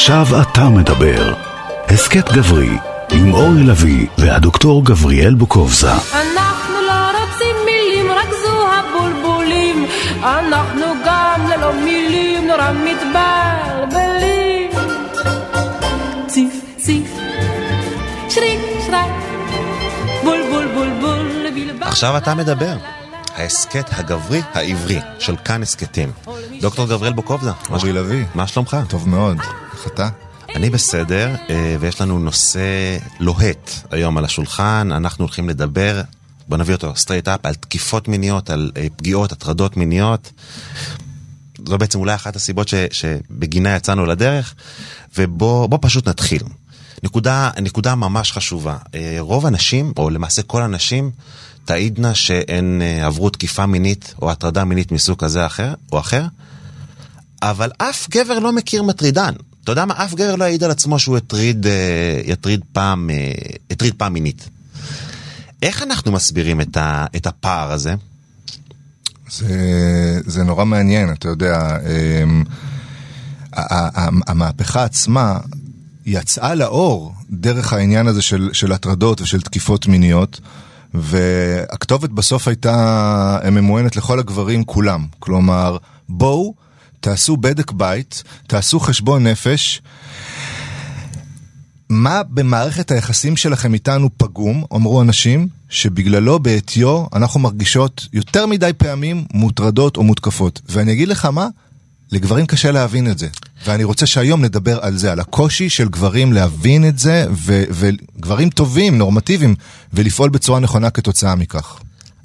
עכשיו אתה מדבר. הסכת גברי, עם אורי לביא והדוקטור גבריאל בוקובזה. אנחנו לא רוצים מילים, רק זו הבולבולים. אנחנו גם ללא מילים נורא מתבלבלים. ציף ציף, שריק שרק, בול בול בול בול, בלבל. עכשיו אתה מדבר. ההסכת הגברי העברי של כאן הסכתים. דוקטור גבריאל בוקובזה. אורי לביא. מה שלומך? טוב מאוד. איך אתה? אני בסדר, אה, ויש לנו נושא לוהט היום על השולחן. אנחנו הולכים לדבר, בוא נביא אותו straight up, על תקיפות מיניות, על אה, פגיעות, הטרדות מיניות. זו בעצם אולי אחת הסיבות ש, שבגינה יצאנו לדרך, ובוא בוא פשוט נתחיל. נקודה, נקודה ממש חשובה. אה, רוב הנשים, או למעשה כל הנשים, תעידנה שהן עברו תקיפה מינית או הטרדה מינית מסוג כזה אחר, או אחר, אבל אף גבר לא מכיר מטרידן. אתה יודע מה? אף גבר לא יעיד על עצמו שהוא הטריד, אה, יטריד פעם, אה, הטריד פעם מינית. איך אנחנו מסבירים את, ה, את הפער הזה? זה, זה נורא מעניין, אתה יודע, אמ, המהפכה עצמה יצאה לאור דרך העניין הזה של, של הטרדות ושל תקיפות מיניות, והכתובת בסוף הייתה ממוענת לכל הגברים כולם. כלומר, בואו, תעשו בדק בית, תעשו חשבון נפש. מה במערכת היחסים שלכם איתנו פגום, אמרו אנשים, שבגללו בעטיו אנחנו מרגישות יותר מדי פעמים מוטרדות או מותקפות. ואני אגיד לך מה, לגברים קשה להבין את זה. ואני רוצה שהיום נדבר על זה, על הקושי של גברים להבין את זה, וגברים טובים, נורמטיביים, ולפעול בצורה נכונה כתוצאה מכך.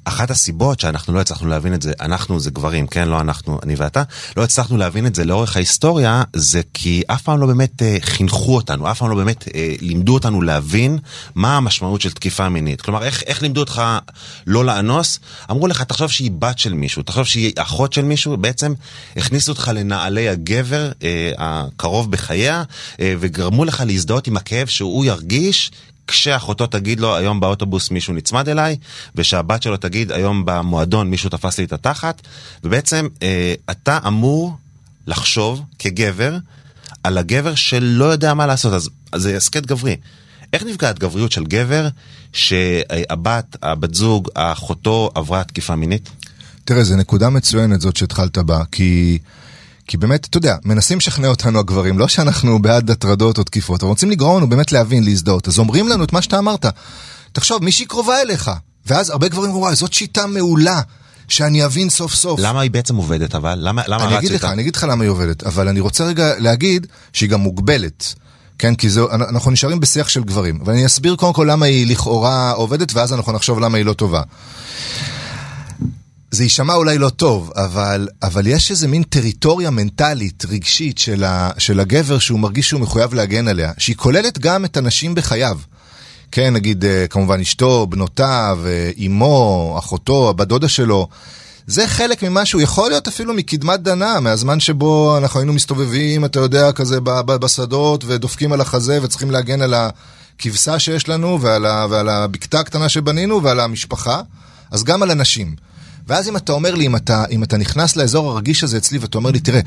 אחת הסיבות שאנחנו לא הצלחנו להבין את זה, אנחנו זה גברים, כן, לא אנחנו, אני ואתה, לא הצלחנו להבין את זה לאורך ההיסטוריה, זה כי אף פעם לא באמת אה, חינכו אותנו, אף פעם לא באמת אה, לימדו אותנו להבין מה המשמעות של תקיפה מינית. כלומר, איך, איך לימדו אותך לא לאנוס? אמרו לך, תחשוב שהיא בת של מישהו, תחשוב שהיא אחות של מישהו, בעצם הכניסו אותך לנעלי הגבר אה, הקרוב בחייה, אה, וגרמו לך להזדהות עם הכאב שהוא ירגיש. כשאחותו תגיד לו היום באוטובוס מישהו נצמד אליי, ושהבת שלו תגיד היום במועדון מישהו תפס לי את התחת, ובעצם אה, אתה אמור לחשוב כגבר על הגבר שלא יודע מה לעשות, אז, אז זה הסכת גברי. איך נפגעת גבריות של גבר שהבת, הבת זוג, אחותו עברה תקיפה מינית? תראה, זו נקודה מצוינת זאת שהתחלת בה, כי... כי באמת, אתה יודע, מנסים לשכנע אותנו הגברים, לא שאנחנו בעד הטרדות או תקיפות, אבל רוצים לגרום לנו באמת להבין, להזדהות. אז אומרים לנו את מה שאתה אמרת. תחשוב, מישהי קרובה אליך. ואז הרבה גברים אומרים, וואי, זאת שיטה מעולה, שאני אבין סוף סוף. למה היא בעצם עובדת אבל? למה, למה אני אגיד לך? אני אגיד לך למה היא עובדת, אבל אני רוצה רגע להגיד שהיא גם מוגבלת. כן, כי זו, אנחנו נשארים בשיח של גברים. ואני אסביר קודם כל למה היא לכאורה עובדת, ואז אנחנו נחשוב למה היא לא טובה. זה יישמע אולי לא טוב, אבל, אבל יש איזה מין טריטוריה מנטלית, רגשית, של, ה, של הגבר שהוא מרגיש שהוא מחויב להגן עליה, שהיא כוללת גם את הנשים בחייו. כן, נגיד, אה, כמובן אשתו, בנותיו, אה, אמו, אחותו, הבת דודה שלו. זה חלק ממשהו, יכול להיות אפילו מקדמת דנה, מהזמן שבו אנחנו היינו מסתובבים, אתה יודע, כזה בשדות, ודופקים על החזה, וצריכים להגן על הכבשה שיש לנו, ועל, ועל הבקתה הקטנה שבנינו, ועל המשפחה, אז גם על הנשים. ואז אם אתה אומר לי, אם אתה, אם אתה נכנס לאזור הרגיש הזה אצלי, ואתה אומר לי, תראה,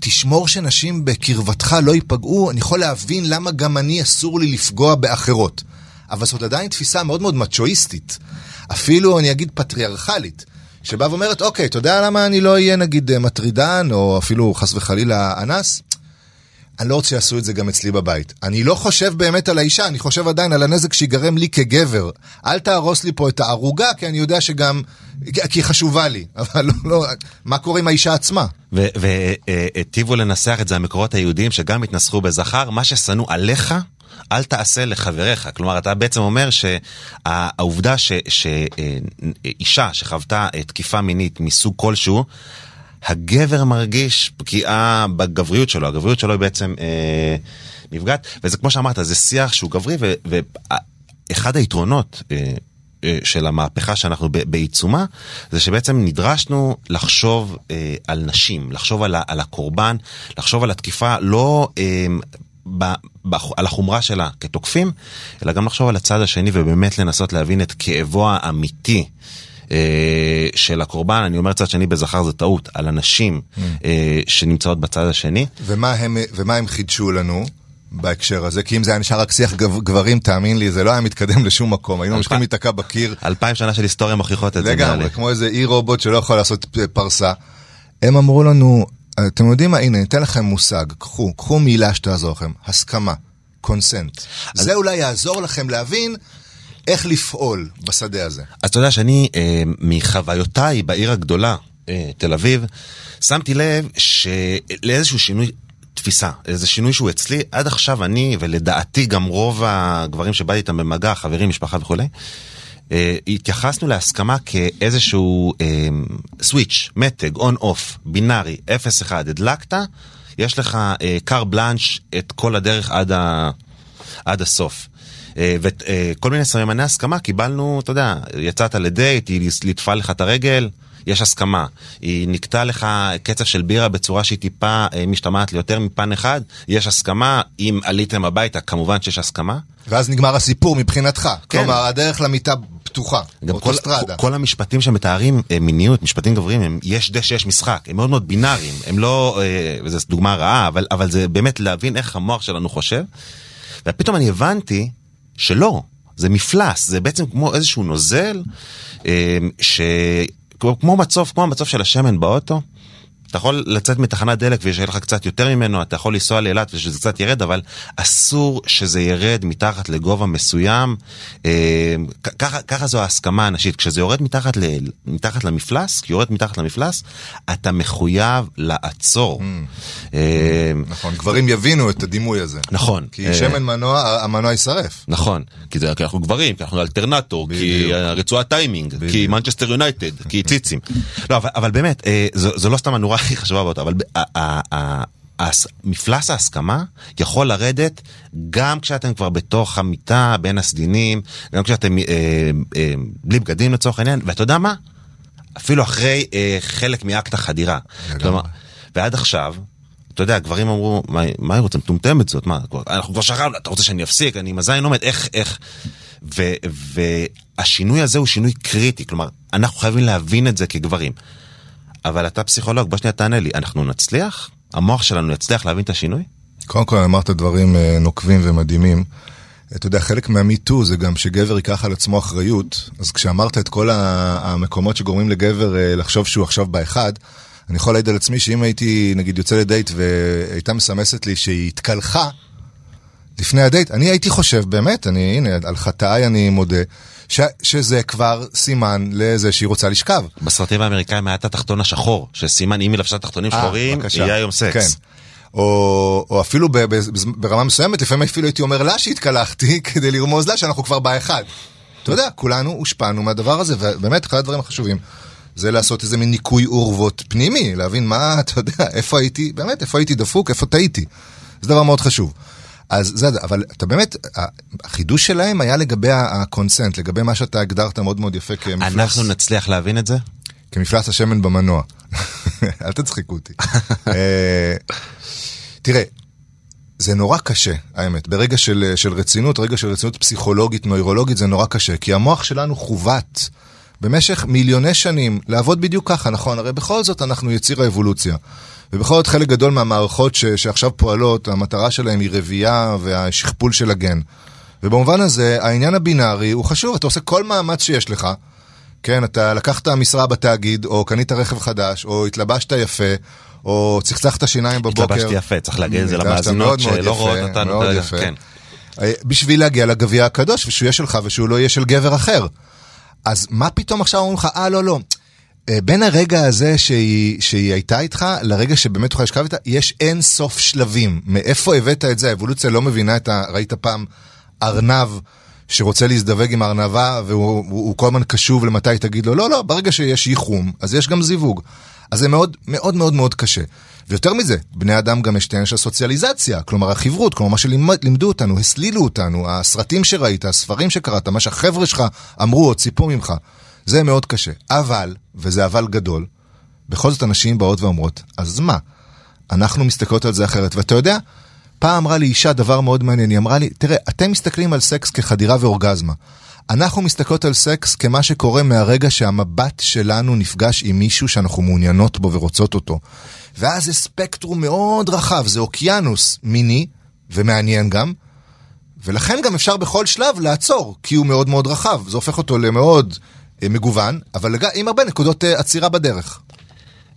תשמור שנשים בקרבתך לא ייפגעו, אני יכול להבין למה גם אני אסור לי לפגוע באחרות. אבל זאת עדיין תפיסה מאוד מאוד מצ'ואיסטית. אפילו, אני אגיד, פטריארכלית. שבאה ואומרת, אוקיי, אתה יודע למה אני לא אהיה נגיד מטרידן, או אפילו חס וחלילה אנס? אני לא רוצה שיעשו את זה גם אצלי בבית. אני לא חושב באמת על האישה, אני חושב עדיין על הנזק שיגרם לי כגבר. אל תהרוס לי פה את הערוגה, כי אני יודע שגם... כי היא חשובה לי. אבל לא, לא... מה קורה עם האישה עצמה? והיטיבו לנסח את זה המקורות היהודיים שגם התנסחו בזכר, מה ששנוא עליך, אל תעשה לחבריך. כלומר, אתה בעצם אומר שהעובדה שאישה שחוותה אה, תקיפה מינית מסוג כלשהו, הגבר מרגיש פגיעה בגבריות שלו, הגבריות שלו היא בעצם אה, נפגעת, וזה כמו שאמרת, זה שיח שהוא גברי, ואחד היתרונות אה, אה, של המהפכה שאנחנו בעיצומה, זה שבעצם נדרשנו לחשוב אה, על נשים, לחשוב על, על הקורבן, לחשוב על התקיפה לא אה, ב, ב, על החומרה שלה כתוקפים, אלא גם לחשוב על הצד השני ובאמת לנסות להבין את כאבו האמיתי. אה, של הקורבן, אני אומר צד שני בזכר זה טעות, על הנשים אה, שנמצאות בצד השני. ומה הם, ומה הם חידשו לנו? בהקשר הזה, כי אם זה היה נשאר רק שיח גב, גברים, תאמין לי, זה לא היה מתקדם לשום מקום, היינו ממשיכים להיתקע בקיר. אלפיים שנה של היסטוריה מוכיחות את זה. לגמרי, נראה לי. כמו איזה אי רובוט שלא יכול לעשות פרסה. הם אמרו לנו, אתם יודעים מה, הנה, ניתן לכם מושג, קחו, קחו מילה שתעזור לכם, הסכמה, קונסנט. זה אולי יעזור לכם להבין איך לפעול בשדה הזה. אז אתה יודע שאני, אה, מחוויותיי בעיר הגדולה, אה, תל אביב, שמתי לב שלאיזשהו שינוי תפיסה, איזה שינוי שהוא אצלי, עד עכשיו אני, ולדעתי גם רוב הגברים שבאתי איתם במגע, חברים, משפחה וכולי, אה, התייחסנו להסכמה כאיזשהו אה, סוויץ', מתג, און אוף, בינארי, 0-1, הדלקת, יש לך אה, קר בלאנש את כל הדרך עד, ה, עד הסוף. אה, וכל מיני סממני הסכמה קיבלנו, אתה יודע, יצאת לדייט, היא ליטפה לך את הרגל, יש הסכמה. היא נקטה לך קצב של בירה בצורה שהיא טיפה אה, משתמעת ליותר מפן אחד, יש הסכמה. אם עליתם הביתה, כמובן שיש הסכמה. ואז נגמר הסיפור מבחינתך. כן. כלומר, הדרך למיטה פתוחה, גם כל. כל המשפטים שמתארים אה, מיניות, משפטים גבריים, הם יש דשא, יש משחק, הם מאוד מאוד בינאריים, הם לא, אה, וזו דוגמה רעה, אבל, אבל זה באמת להבין איך המוח שלנו חושב. ופתאום אני הבנתי שלא, זה מפלס, זה בעצם כמו איזשהו נוזל, אה, ש... כמו מצוף, כמו המצוף של השמן באוטו. אתה יכול לצאת מתחנת דלק ושיהיה לך קצת יותר ממנו, אתה יכול לנסוע לאילת ושזה קצת ירד, אבל אסור שזה ירד מתחת לגובה מסוים. אה, ככה, ככה זו ההסכמה הנשית. כשזה יורד מתחת, ל, מתחת למפלס, כי יורד מתחת למפלס, אתה מחויב לעצור. אה, נכון, גברים יבינו את הדימוי הזה. נכון. כי אה, שמן מנוע, המנוע יישרף. נכון, כי, זה, כי אנחנו גברים, כי אנחנו אלטרנטור, כי בדיוק. רצועת טיימינג, כי בדיוק. מנצ'סטר יונייטד, כי ציצים. לא, אבל, אבל באמת, אה, זו, זו לא סתם הנורה הכי חשובה באותה, אבל מפלס ההסכמה יכול לרדת גם כשאתם כבר בתוך המיטה בין הסדינים, גם כשאתם אה, אה, בלי בגדים לצורך העניין, ואתה יודע מה? אפילו אחרי אה, חלק מאקט החדירה. כלומר, ועד עכשיו, אתה יודע, גברים אמרו, מה, מה היא רוצה, מטומטמת זאת, מה, אנחנו כבר שכבנו, אתה רוצה שאני אפסיק, אני עם הזין מת, איך, איך, ו, והשינוי הזה הוא שינוי קריטי, כלומר, אנחנו חייבים להבין את זה כגברים. אבל אתה פסיכולוג, בוא שנייה תענה לי, אנחנו נצליח? המוח שלנו יצליח להבין את השינוי? קודם כל אמרת דברים אה, נוקבים ומדהימים. אתה יודע, חלק מהמיטו זה גם שגבר ייקח על עצמו אחריות, אז כשאמרת את כל המקומות שגורמים לגבר אה, לחשוב שהוא עכשיו באחד, אני יכול להעיד על עצמי שאם הייתי, נגיד, יוצא לדייט והייתה מסמסת לי שהיא התקלחה לפני הדייט, אני הייתי חושב, באמת, אני, הנה, על חטאי אני מודה, ש, שזה כבר סימן לזה שהיא רוצה לשכב. בסרטים האמריקאים היה את התחתון השחור, שסימן אם היא לבשה תחתונים אה, שחורים. יהיה היום סקס. כן. או, או אפילו ב, ב, ברמה מסוימת, לפעמים אפילו הייתי אומר לה שהתקלחתי כדי לרמוז לה שאנחנו כבר באחד. אתה יודע, כולנו הושפענו מהדבר הזה, ובאמת, אחד הדברים החשובים זה לעשות איזה מין ניקוי אורוות פנימי, להבין מה, אתה יודע, איפה הייתי, באמת, איפה הייתי דפוק, איפה טעיתי. זה דבר מאוד חשוב. אז זה, אבל אתה באמת, החידוש שלהם היה לגבי הקונסנט, לגבי מה שאתה הגדרת מאוד מאוד יפה כמפלס, אנחנו נצליח להבין את זה? כמפלס השמן במנוע. אל תצחיקו אותי. אה, תראה, זה נורא קשה, האמת. ברגע של, של רצינות, רגע של רצינות פסיכולוגית, נוירולוגית, זה נורא קשה. כי המוח שלנו חוות במשך מיליוני שנים לעבוד בדיוק ככה, נכון? הרי בכל זאת אנחנו יציר האבולוציה. ובכל זאת חלק גדול מהמערכות ש, שעכשיו פועלות, המטרה שלהם היא רבייה והשכפול של הגן. ובמובן הזה, העניין הבינארי הוא חשוב, אתה עושה כל מאמץ שיש לך. כן, אתה לקחת משרה בתאגיד, או קנית רכב חדש, או התלבשת יפה, או צחצחת שיניים בבוקר. התלבשתי יפה, צריך להגיד את זה למאזינות שלא רואות אותנו. מאוד יפה. כן. אה, בשביל להגיע לגביע הקדוש, ושהוא יהיה שלך ושהוא לא יהיה של גבר אחר. אז מה פתאום עכשיו אומרים לך, אה, לא, לא. אה, בין הרגע הזה שהיא, שהיא הייתה איתך, לרגע שבאמת תוכל לשכב איתה, יש אין סוף שלבים. מאיפה הבאת את זה? האבולוציה לא מבינה את ה... ראית פעם ארנב שרוצה להזדווג עם ארנבה, והוא הוא, הוא כל הזמן קשוב למתי תגיד לו, לא, לא, ברגע שיש ייחום, אז יש גם זיווג. אז זה מאוד מאוד מאוד מאוד קשה. ויותר מזה, בני אדם גם יש את העניין של הסוציאליזציה, כלומר החברות, כלומר מה שלימדו אותנו, הסלילו אותנו, הסרטים שראית, הספרים שקראת, מה שהחבר'ה שלך אמרו או ציפו ממך, זה מאוד קשה. אבל, וזה אבל גדול, בכל זאת אנשים באות ואומרות, אז מה? אנחנו מסתכלות על זה אחרת. ואתה יודע, פעם אמרה לי אישה דבר מאוד מעניין, היא אמרה לי, תראה, אתם מסתכלים על סקס כחדירה ואורגזמה, אנחנו מסתכלות על סקס כמה שקורה מהרגע שהמבט שלנו נפגש עם מישהו שאנחנו מעוניינות בו ורוצות אותו. ואז זה ספקטרום מאוד רחב, זה אוקיינוס מיני, ומעניין גם, ולכן גם אפשר בכל שלב לעצור, כי הוא מאוד מאוד רחב. זה הופך אותו למאוד מגוון, אבל עם הרבה נקודות אה, עצירה בדרך.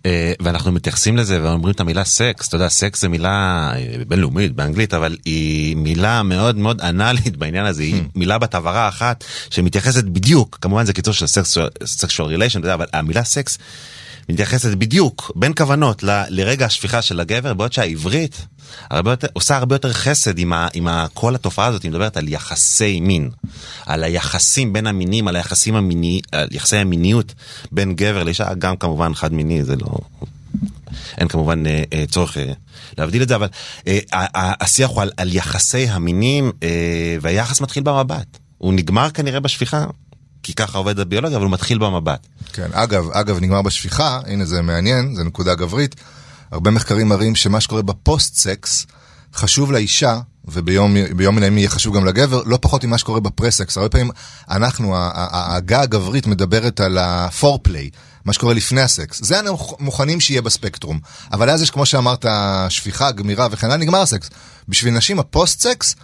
אה, ואנחנו מתייחסים לזה ואומרים את המילה סקס, אתה יודע, סקס זה מילה אה, בינלאומית באנגלית, אבל היא מילה מאוד מאוד אנאלית בעניין הזה, היא מילה בת הברה אחת שמתייחסת בדיוק, כמובן זה קיצור של אתה יודע, אבל המילה סקס מתייחסת בדיוק בין כוונות ל- לרגע השפיכה של הגבר, בעוד שהעברית הרבה יותר, עושה הרבה יותר חסד עם, ה, עם ה, כל התופעה הזאת, היא מדברת על יחסי מין, על היחסים בין המינים, על היחסים המיני, על יחסי המיניות בין גבר לאישה, גם כמובן חד מיני, זה לא... אין כמובן אה, אה, צורך אה, להבדיל את זה, אבל אה, השיח הוא על, על יחסי המינים, אה, והיחס מתחיל במבט. הוא נגמר כנראה בשפיכה, כי ככה עובד הביולוגיה, אבל הוא מתחיל במבט. כן, אגב, אגב, נגמר בשפיכה, הנה זה מעניין, זה נקודה גברית. הרבה מחקרים מראים שמה שקורה ב post-sex חשוב לאישה, וביום ביום מן הימים יהיה חשוב גם לגבר, לא פחות ממה שקורה ב pre-sex. הרבה פעמים אנחנו, ה- ה- ההגה הגברית מדברת על ה-foreplay, מה שקורה לפני הסקס. זה אנחנו מוכנים שיהיה בספקטרום. אבל אז יש, כמו שאמרת, שפיכה, גמירה וכן הלאה, נגמר הסקס. בשביל נשים ה post-sex,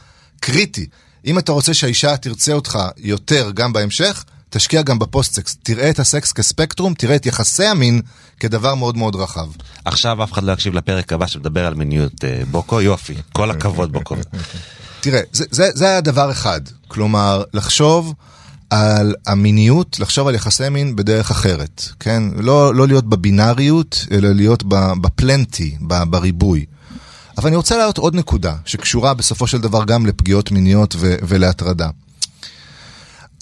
קריטי. אם אתה רוצה שהאישה תרצה אותך יותר גם בהמשך, תשקיע גם ב post-sex. תראה את הסקס כספקטרום, תראה את יחסי המין כדבר מאוד מאוד רחב. עכשיו אף אחד לא יקשיב לפרק הבא שמדבר על מיניות אה, בוקו, יופי, כל הכבוד בוקו. תראה, זה, זה, זה היה דבר אחד. כלומר, לחשוב על המיניות, לחשוב על יחסי מין בדרך אחרת, כן? לא, לא להיות בבינאריות, אלא להיות ב plenty, בריבוי. אבל אני רוצה להעלות עוד נקודה, שקשורה בסופו של דבר גם לפגיעות מיניות ולהטרדה.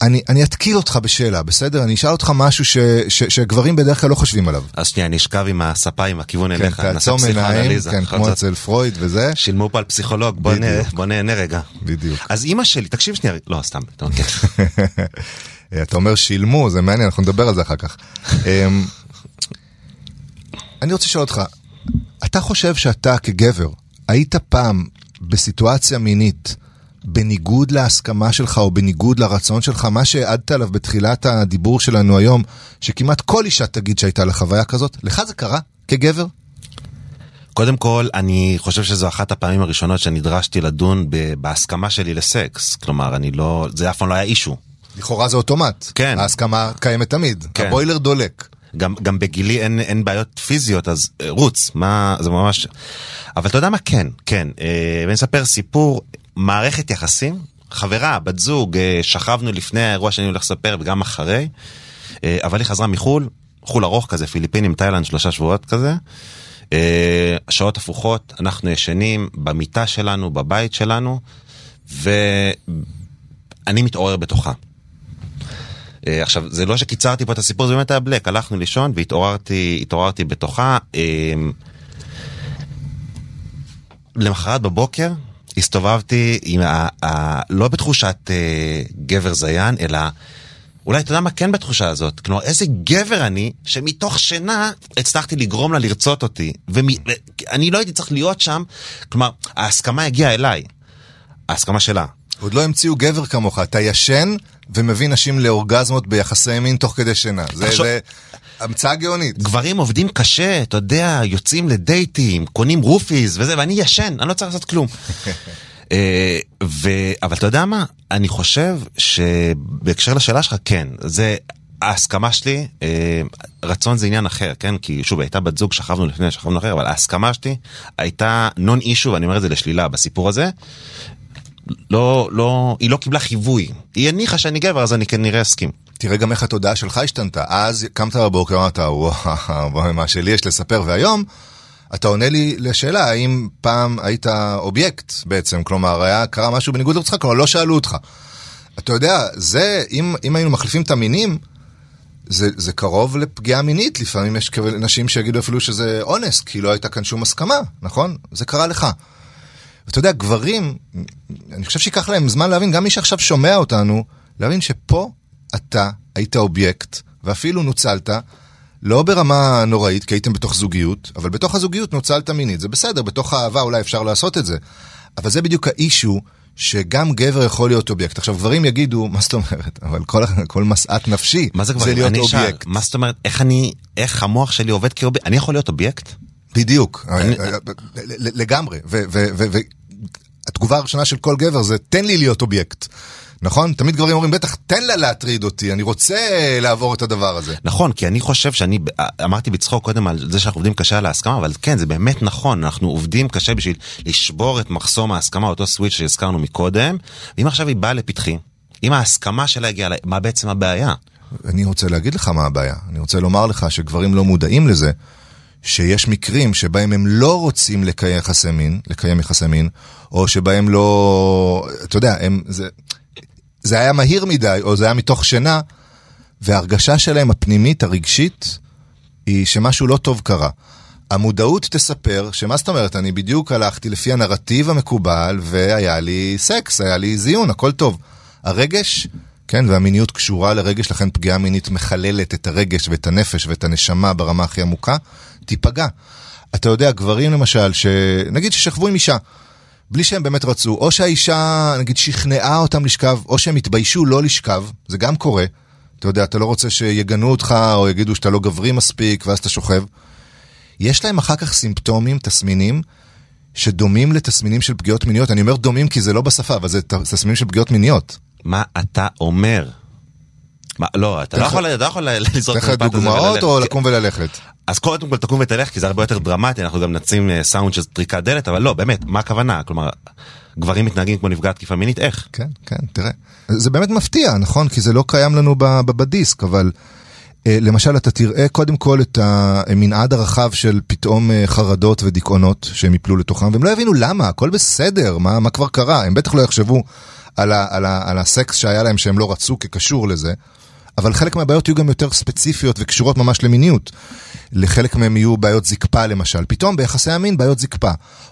אני, אני אתקיל אותך בשאלה, בסדר? אני אשאל אותך משהו ש, ש, שגברים בדרך כלל לא חושבים עליו. אז שנייה, נשכב עם הספה עם הכיוון כן, אליך, נעשה תעצום עיניים. כן, כמו להיות. אצל פרויד וזה. שילמו פה על פסיכולוג, בוא נה-. בוא נהנה רגע. בדיוק. אז אימא שלי, תקשיב שנייה, לא סתם, אתה מכיר. אתה אומר שילמו, זה מעניין, אנחנו נדבר על זה אחר כך. אמ, אני רוצה לשאול אותך, אתה חושב שאתה כגבר, היית פעם בסיטואציה מינית בניגוד להסכמה שלך או בניגוד לרצון שלך, מה שהעדת עליו בתחילת הדיבור שלנו היום, שכמעט כל אישה תגיד שהייתה לה חוויה כזאת, לך זה קרה כגבר? קודם כל, אני חושב שזו אחת הפעמים הראשונות שנדרשתי לדון בהסכמה שלי לסקס. כלומר, אני לא, זה אף פעם לא היה אישו. לכאורה זה אוטומט. כן. ההסכמה קיימת תמיד. כן. הבוילר דולק. גם, גם בגילי אין, אין בעיות פיזיות, אז אה, רוץ, מה, זה ממש... אבל אתה יודע מה? כן, כן. אה, ואני אספר סיפור, מערכת יחסים, חברה, בת זוג, אה, שכבנו לפני האירוע שאני הולך לספר וגם אחרי, אה, אבל היא חזרה מחו"ל, חו"ל ארוך כזה, פיליפינים, תאילנד, שלושה שבועות כזה. אה, שעות הפוכות, אנחנו ישנים במיטה שלנו, בבית שלנו, ואני מתעורר בתוכה. אה, עכשיו, זה לא שקיצרתי פה את הסיפור, זה באמת היה בלק, הלכנו לישון והתעוררתי התעוררתי בתוכה. אה, למחרת בבוקר הסתובבתי עם ה, ה, לא בתחושת אה, גבר זיין, אלא אולי אתה יודע מה כן בתחושה הזאת. כלומר, איזה גבר אני שמתוך שינה הצלחתי לגרום לה לרצות אותי. ואני לא הייתי צריך להיות שם, כלומר, ההסכמה הגיעה אליי. ההסכמה שלה. עוד לא המציאו גבר כמוך, אתה ישן ומביא נשים לאורגזמות ביחסי מין תוך כדי שינה. זה, תחשוב- זה המצאה גאונית. גברים עובדים קשה, אתה יודע, יוצאים לדייטים, קונים רופיס וזה, ואני ישן, אני לא צריך לעשות כלום. אה, ו... אבל אתה יודע מה? אני חושב שבהקשר לשאלה שלך, כן, זה ההסכמה שלי, אה, רצון זה עניין אחר, כן? כי שוב, הייתה בת זוג, שכבנו לפני, שכבנו אחר, אבל ההסכמה שלי הייתה נון אישו, ואני אומר את זה לשלילה בסיפור הזה. לא, לא, היא לא קיבלה חיווי. היא הניחה שאני גבר, אז אני כנראה אסכים. תראה גם איך התודעה שלך השתנתה. אז קמת בבוקר, אמרת, וואו, מה שלי יש לספר, והיום אתה עונה לי לשאלה האם פעם היית אובייקט בעצם, כלומר, היה, קרה משהו בניגוד לרצונך, כלומר, לא שאלו אותך. אתה יודע, זה, אם, אם היינו מחליפים את המינים, זה, זה קרוב לפגיעה מינית, לפעמים יש נשים שיגידו אפילו שזה אונס, כי לא הייתה כאן שום הסכמה, נכון? זה קרה לך. ואתה יודע, גברים, אני חושב שייקח להם זמן להבין, גם מי שעכשיו שומע אותנו, להבין שפה אתה היית אובייקט, ואפילו נוצלת, לא ברמה נוראית, כי הייתם בתוך זוגיות, אבל בתוך הזוגיות נוצלת מינית. זה בסדר, בתוך האהבה אולי אפשר לעשות את זה. אבל זה בדיוק ה issue שגם גבר יכול להיות אובייקט. עכשיו, גברים יגידו, מה זאת אומרת? אבל כל, כל משאת נפשי מה זה זה? להיות אובייקט. מה זאת אומרת, איך אני, איך המוח שלי עובד כאובייקט? אני יכול להיות אובייקט? בדיוק, אני- אה, ל- לגמרי. והתגובה הראשונה של כל גבר זה, תן לי להיות אובייקט. נכון? תמיד גברים אומרים, בטח, תן לה להטריד אותי, אני רוצה לעבור את הדבר הזה. נכון, כי אני חושב שאני, אמרתי בצחוק קודם על זה שאנחנו עובדים קשה על ההסכמה, אבל כן, זה באמת נכון, אנחנו עובדים קשה בשביל לשבור את מחסום ההסכמה, אותו switch שהזכרנו מקודם, ואם עכשיו היא באה לפתחי, אם ההסכמה שלה הגיעה, מה בעצם הבעיה? אני רוצה להגיד לך מה הבעיה. אני רוצה לומר לך שגברים לא מודעים לזה, שיש מקרים שבהם הם לא רוצים לקיים יחסי מין, לקיים יחסי מין, או שבהם לא, אתה יודע, הם, זה, זה היה מהיר מדי, או זה היה מתוך שינה, וההרגשה שלהם הפנימית, הרגשית, היא שמשהו לא טוב קרה. המודעות תספר שמה זאת אומרת, אני בדיוק הלכתי לפי הנרטיב המקובל והיה לי סקס, היה לי זיון, הכל טוב. הרגש, כן, והמיניות קשורה לרגש, לכן פגיעה מינית מחללת את הרגש ואת הנפש ואת הנשמה ברמה הכי עמוקה, תיפגע. אתה יודע, גברים למשל, שנגיד ששכבו עם אישה, בלי שהם באמת רצו, או שהאישה, נגיד, שכנעה אותם לשכב, או שהם התביישו לא לשכב, זה גם קורה. אתה יודע, אתה לא רוצה שיגנו אותך, או יגידו שאתה לא גברי מספיק, ואז אתה שוכב. יש להם אחר כך סימפטומים, תסמינים, שדומים לתסמינים של פגיעות מיניות. אני אומר דומים כי זה לא בשפה, אבל זה תסמינים של פגיעות מיניות. מה אתה אומר? מה, לא, אתה לא יכול, אתה לא יכול לזרוק את המשפט הזה דוגמאות. או לקום וללכת? אז קודם כל תקום ותלך, כי זה הרבה יותר דרמטי, אנחנו גם נשים אה, סאונד של טריקת דלת, אבל לא, באמת, מה הכוונה? כלומר, גברים מתנהגים כמו נפגעת תקיפה מינית, איך? כן, כן, תראה. זה באמת מפתיע, נכון? כי זה לא קיים לנו בדיסק, אבל אה, למשל אתה תראה קודם כל את המנעד הרחב של פתאום אה, חרדות ודיכאונות שהם יפלו לתוכם, והם לא יבינו למה, הכל בסדר, מה, מה כבר קרה? הם בטח לא יחשבו על, ה, על, ה, על הסקס שהיה להם שהם לא רצו כקשור לזה. אבל חלק מהבעיות יהיו גם יותר ספציפיות וקשורות ממש למיניות. לחלק מהם יהיו בעיות זקפה למשל. פתאום ביחסי המין בעיות זקפה.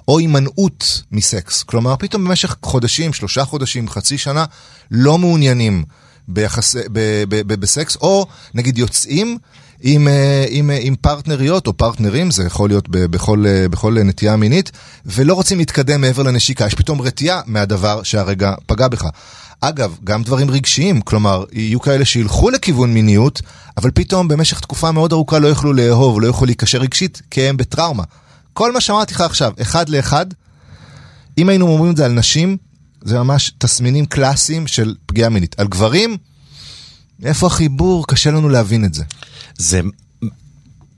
או הימנעות מסקס. כלומר, פתאום במשך חודשים, שלושה חודשים, חצי שנה, לא מעוניינים ביחס, ב, ב, ב, בסקס, או נגיד יוצאים עם, אה, עם, אה, עם פרטנריות או פרטנרים, זה יכול להיות ב, בכל, אה, בכל נטייה מינית, ולא רוצים להתקדם מעבר לנשיקה. יש פתאום רתיעה מהדבר שהרגע פגע בך. אגב, גם דברים רגשיים, כלומר, יהיו כאלה שילכו לכיוון מיניות, אבל פתאום במשך תקופה מאוד ארוכה לא יוכלו לאהוב, לא יוכלו להיקשר רגשית, כי הם בטראומה. כל מה שאמרתי לך עכשיו, אחד לאחד, אם היינו אומרים את זה על נשים, זה ממש תסמינים קלאסיים של פגיעה מינית. על גברים, איפה החיבור? קשה לנו להבין את זה. זה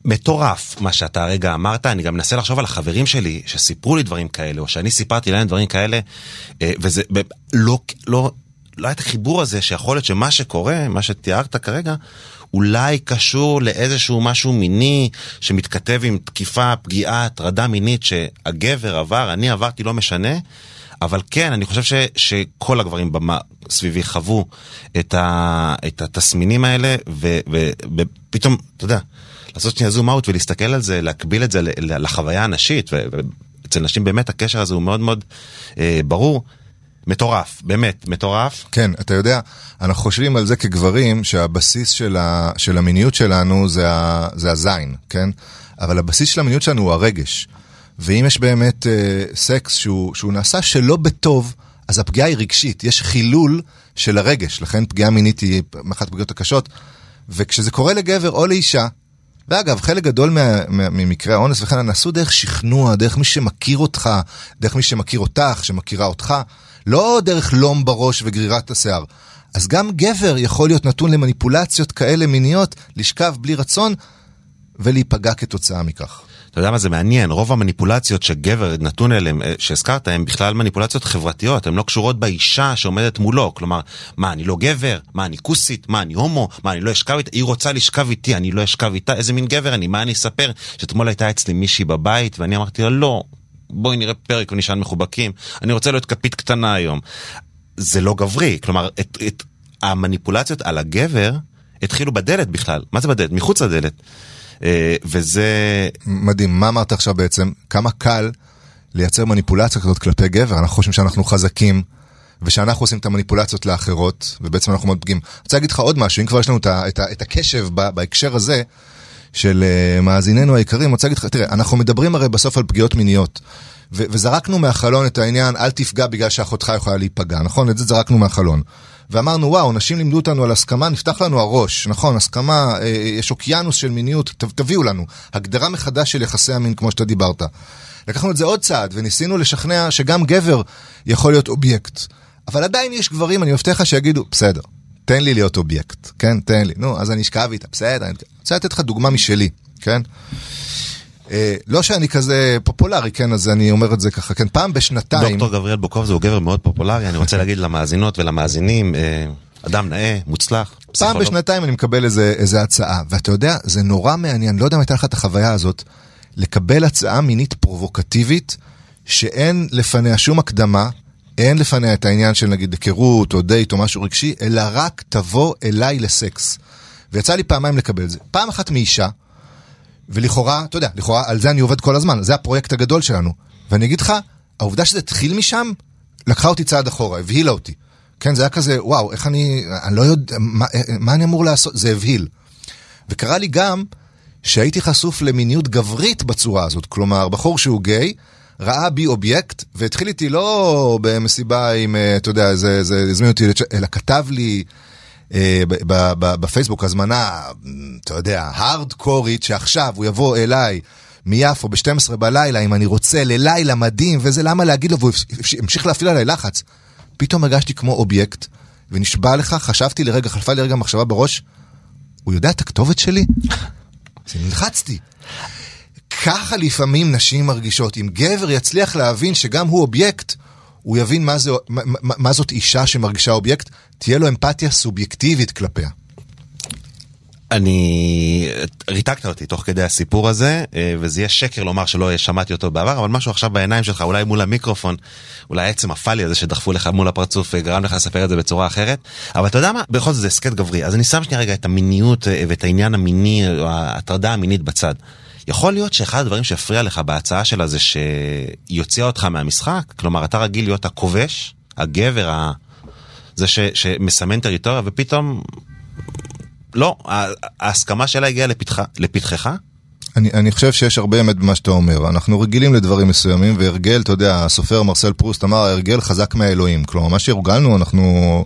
מטורף מה שאתה הרגע אמרת, אני גם מנסה לחשוב על החברים שלי שסיפרו לי דברים כאלה, או שאני סיפרתי להם דברים כאלה, אה, וזה לא, לא, לא היה את החיבור הזה שיכול להיות שמה שקורה, מה שתיארת כרגע, אולי קשור לאיזשהו משהו מיני שמתכתב עם תקיפה, פגיעה, הטרדה מינית שהגבר עבר, אני עברתי, לא משנה. אבל כן, אני חושב ש, שכל הגברים במה, סביבי חוו את, ה, את התסמינים האלה, ו- ופתאום, אתה יודע, לעשות שנייה זום אאוט ולהסתכל על זה, להקביל את זה לחוויה הנשית, ואצל נשים באמת הקשר הזה הוא מאוד מאוד אה, ברור. מטורף, באמת, מטורף. כן, אתה יודע, אנחנו חושבים על זה כגברים, שהבסיס של, ה, של המיניות שלנו זה, ה, זה הזין, כן? אבל הבסיס של המיניות שלנו הוא הרגש. ואם יש באמת אה, סקס שהוא, שהוא נעשה שלא בטוב, אז הפגיעה היא רגשית, יש חילול של הרגש, לכן פגיעה מינית היא אחת הפגיעות הקשות. וכשזה קורה לגבר או לאישה, ואגב, חלק גדול מה, מה, ממקרי האונס וכן נעשו דרך שכנוע, דרך מי שמכיר אותך, דרך מי שמכיר אותך, שמכירה אותך, לא דרך לום בראש וגרירת השיער. אז גם גבר יכול להיות נתון למניפולציות כאלה מיניות, לשכב בלי רצון ולהיפגע כתוצאה מכך. אתה יודע מה זה מעניין, רוב המניפולציות שגבר נתון אליהם, אה, שהזכרת, הן בכלל מניפולציות חברתיות, הן לא קשורות באישה שעומדת מולו. כלומר, מה, אני לא גבר? מה, אני כוסית? מה, אני הומו? מה, אני לא אשכב איתה? היא רוצה לשכב איתי, אני לא אשכב איתה? איזה מין גבר אני? מה אני אספר? שאתמול הייתה אצלי מישהי בבית, ואני אמרתי לה, לא, בואי נראה פרק ונשען מחובקים, אני רוצה להיות כפית קטנה היום. זה לא גברי, כלומר, את, את המניפולציות על הגבר התחילו בדלת בכלל. מה זה בדלת? מחוץ לדלת. אה, וזה... מדהים, מה אמרת עכשיו בעצם? כמה קל לייצר מניפולציה כזאת כלפי גבר, אנחנו חושבים שאנחנו חזקים. ושאנחנו עושים את המניפולציות לאחרות, ובעצם אנחנו מאוד פגיעים. אני רוצה להגיד לך עוד משהו, אם כבר יש לנו את, את, את הקשב בהקשר הזה של uh, מאזיננו היקרים, אני רוצה להגיד לך, תראה, אנחנו מדברים הרי בסוף על פגיעות מיניות, וזרקנו מהחלון את העניין, אל תפגע בגלל שאחותך יכולה להיפגע, נכון? את זה זרקנו מהחלון. ואמרנו, וואו, נשים לימדו אותנו על הסכמה, נפתח לנו הראש, נכון, הסכמה, אה, יש אוקיינוס של מיניות, תביאו לנו, הגדרה מחדש של יחסי המין כמו שאתה דיברת. לקחנו את זה עוד צעד, וניסינו לשכנע שגם גבר יכול להיות אובייקט. אבל עדיין יש גברים, אני מבטיח לך שיגידו, בסדר, תן לי להיות אובייקט, כן? תן לי. נו, אז אני אשכב איתה, בסדר, אני רוצה לתת לך דוגמה משלי, כן? אה, לא שאני כזה פופולרי, כן, אז אני אומר את זה ככה, כן, פעם בשנתיים... דוקטור גבריאל בוקובזה הוא גבר מאוד פופולרי, אני רוצה להגיד למאזינות ולמאזינים, אה, אדם נאה, מוצלח, פעם פסיכולוג. בשנתיים אני מקבל איזה, איזה הצעה, ואתה יודע, זה נורא מעניין, לא יודע אם הייתה לך את החוויה הזאת, לקבל הצעה מינית פרובוקטיבית, שאין לפניה שום הקדמה, אין לפניה את העניין של נגיד היכרות או דייט או משהו רגשי, אלא רק תבוא אליי לסקס. ויצא לי פעמיים לקבל את זה. פעם אחת מאישה, ולכאורה, אתה יודע, לכאורה על זה אני עובד כל הזמן, זה הפרויקט הגדול שלנו. ואני אגיד לך, העובדה שזה התחיל משם, לקחה אותי צעד אחורה, הבהילה אותי. כן, זה היה כזה, וואו, איך אני, אני לא יודע, מה, מה אני אמור לעשות? זה הבהיל. וקרה לי גם שהייתי חשוף למיניות גברית בצורה הזאת. כלומר, בחור שהוא גיי, ראה בי אובייקט, והתחיל איתי לא במסיבה עם, אה, אתה יודע, זה, זה הזמין אותי, אלא כתב לי בפייסבוק הזמנה, אתה יודע, הארדקורית, שעכשיו הוא יבוא אליי מיפו ב-12 בלילה, אם אני רוצה, ללילה מדהים, וזה למה להגיד לו, והוא המשיך להפעיל עליי לחץ. פתאום הרגשתי כמו אובייקט, ונשבע לך, חשבתי לרגע, חלפה לי רגע מחשבה בראש, הוא יודע את הכתובת שלי? אז נלחצתי. ככה לפעמים נשים מרגישות. אם גבר יצליח להבין שגם הוא אובייקט, הוא יבין מה, זה, מה, מה, מה זאת אישה שמרגישה אובייקט, תהיה לו אמפתיה סובייקטיבית כלפיה. אני... ריתקת אותי תוך כדי הסיפור הזה, אה, וזה יהיה שקר לומר שלא שמעתי אותו בעבר, אבל משהו עכשיו בעיניים שלך, אולי מול המיקרופון, אולי עצם הפאלי הזה שדחפו לך מול הפרצוף אה, גרם לך לספר את זה בצורה אחרת, אבל אתה יודע מה, בכל זאת זה הסכת גברי, אז אני שם שנייה רגע את המיניות אה, ואת העניין המיני, ההטרדה המינית בצד. יכול להיות שאחד הדברים שהפריע לך בהצעה שלה זה שהיא הוציאה אותך מהמשחק, כלומר אתה רגיל להיות הכובש, הגבר. זה ש... שמסמן טריטוריה, ופתאום לא, ההסכמה שלה הגיעה לפתחה, לפתחך? אני, אני חושב שיש הרבה אמת במה שאתה אומר. אנחנו רגילים לדברים מסוימים, והרגל, אתה יודע, הסופר מרסל פרוסט אמר, ההרגל חזק מהאלוהים. כלומר, מה שהורגלנו, אנחנו...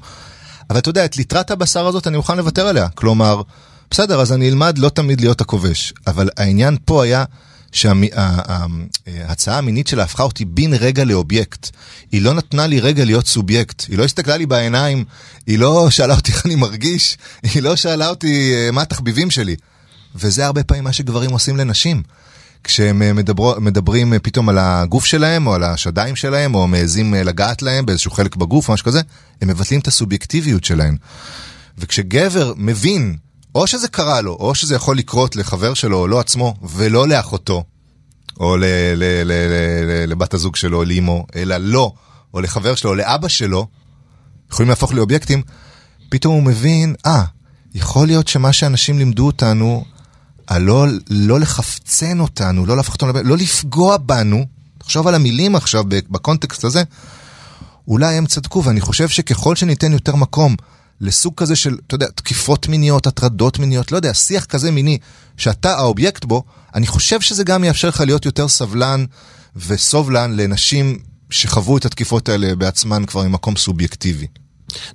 אבל אתה יודע, את ליטרת הבשר הזאת אני מוכן לוותר עליה. כלומר, בסדר, אז אני אלמד לא תמיד להיות הכובש. אבל העניין פה היה שההצעה המינית שלה הפכה אותי בן רגע לאובייקט. היא לא נתנה לי רגע להיות סובייקט. היא לא הסתכלה לי בעיניים, היא לא שאלה אותי איך אני מרגיש, היא לא שאלה אותי אה, מה התחביבים שלי. וזה הרבה פעמים מה שגברים עושים לנשים. כשהם אה, מדברו, מדברים אה, פתאום על הגוף שלהם, או על השדיים שלהם, או מעזים לגעת להם באיזשהו חלק בגוף, או משהו כזה, הם מבטלים את הסובייקטיביות שלהם. וכשגבר מבין, או שזה קרה לו, או שזה יכול לקרות לחבר שלו, או לא עצמו, ולא לאחותו, או ל- ל- ל- ל- ל- לבת הזוג שלו, לאמו, אלא לא, או לחבר שלו, או לאבא שלו, יכולים להפוך לאובייקטים, פתאום הוא מבין, אה, יכול להיות שמה שאנשים לימדו אותנו, הלא לא לחפצן אותנו, לא להפוך אותנו, לא לפגוע בנו, תחשוב על המילים עכשיו בקונטקסט הזה, אולי הם צדקו, ואני חושב שככל שניתן יותר מקום לסוג כזה של, אתה יודע, תקיפות מיניות, הטרדות מיניות, לא יודע, שיח כזה מיני, שאתה האובייקט בו, אני חושב שזה גם יאפשר לך להיות יותר סבלן וסובלן לנשים שחוו את התקיפות האלה בעצמן כבר ממקום סובייקטיבי.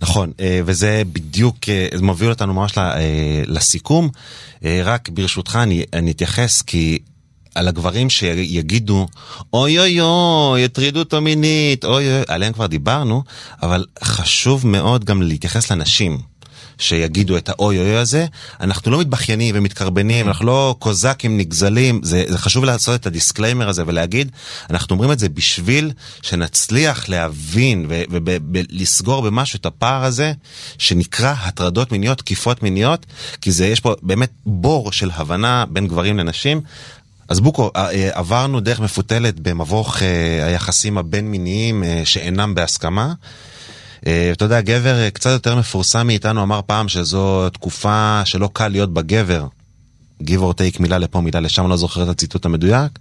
נכון, אה, וזה בדיוק, אה, מוביל אותנו ממש אה, לסיכום. רק ברשותך אני, אני אתייחס כי על הגברים שיגידו, אוי אוי אוי, יטרידו אותו מינית, אוי אוי, עליהם כבר דיברנו, אבל חשוב מאוד גם להתייחס לנשים. שיגידו את האוי אוי הזה, אנחנו לא מתבכיינים ומתקרבנים, אנחנו לא קוזקים נגזלים, זה, זה חשוב לעשות את ה disclaimer הזה ולהגיד, אנחנו אומרים את זה בשביל שנצליח להבין ולסגור במשהו את הפער הזה, שנקרא הטרדות מיניות, תקיפות מיניות, כי זה, יש פה באמת בור של הבנה בין גברים לנשים. אז בוקו, אה, אה, עברנו דרך מפותלת במבוך אה, היחסים הבין-מיניים שאינם בהסכמה. אתה יודע, גבר קצת יותר מפורסם מאיתנו אמר פעם שזו תקופה שלא קל להיות בה גבר. give or take מילה לפה מילה לשם, לא זוכר את הציטוט המדויק.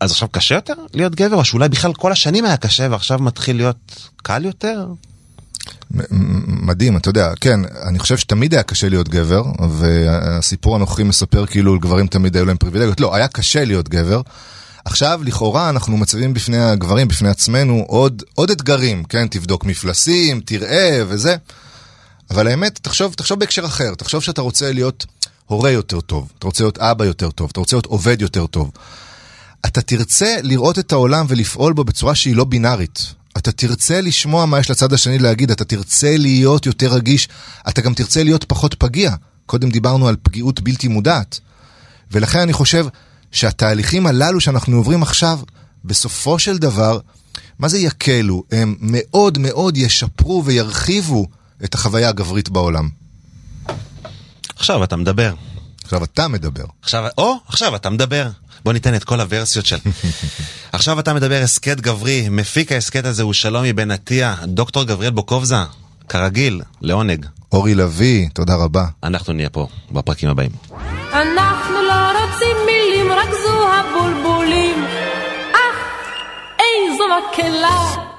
אז עכשיו קשה יותר להיות גבר, או שאולי בכלל כל השנים היה קשה ועכשיו מתחיל להיות קל יותר? מדהים, אתה יודע, כן, אני חושב שתמיד היה קשה להיות גבר, והסיפור הנוכחי מספר כאילו לגברים תמיד היו להם פריבילגיות. לא, היה קשה להיות גבר, עכשיו, לכאורה, אנחנו מציבים בפני הגברים, בפני עצמנו, עוד, עוד אתגרים, כן? תבדוק מפלסים, תראה וזה. אבל האמת, תחשוב, תחשוב בהקשר אחר, תחשוב שאתה רוצה להיות הורה יותר טוב, אתה רוצה להיות אבא יותר טוב, אתה רוצה להיות עובד יותר טוב. אתה תרצה לראות את העולם ולפעול בו בצורה שהיא לא בינארית. אתה תרצה לשמוע מה יש לצד השני להגיד, אתה תרצה להיות יותר רגיש, אתה גם תרצה להיות פחות פגיע. קודם דיברנו על פגיעות בלתי מודעת. ולכן אני חושב שהתהליכים הללו שאנחנו עוברים עכשיו, בסופו של דבר, מה זה יקלו? הם מאוד מאוד ישפרו וירחיבו את החוויה הגברית בעולם. עכשיו אתה מדבר. עכשיו אתה מדבר. עכשיו, או, עכשיו אתה מדבר. בוא ניתן את כל הוורסיות של... עכשיו אתה מדבר הסכת גברי, מפיק ההסכת הזה הוא שלומי בן עטיה, דוקטור גבריאל בוקובזה, כרגיל, לעונג. אורי לביא, תודה רבה. אנחנו נהיה פה בפרקים הבאים. אנחנו לא רוצים מילים, רק זו הבולבולים. אך, איזו מקהלה.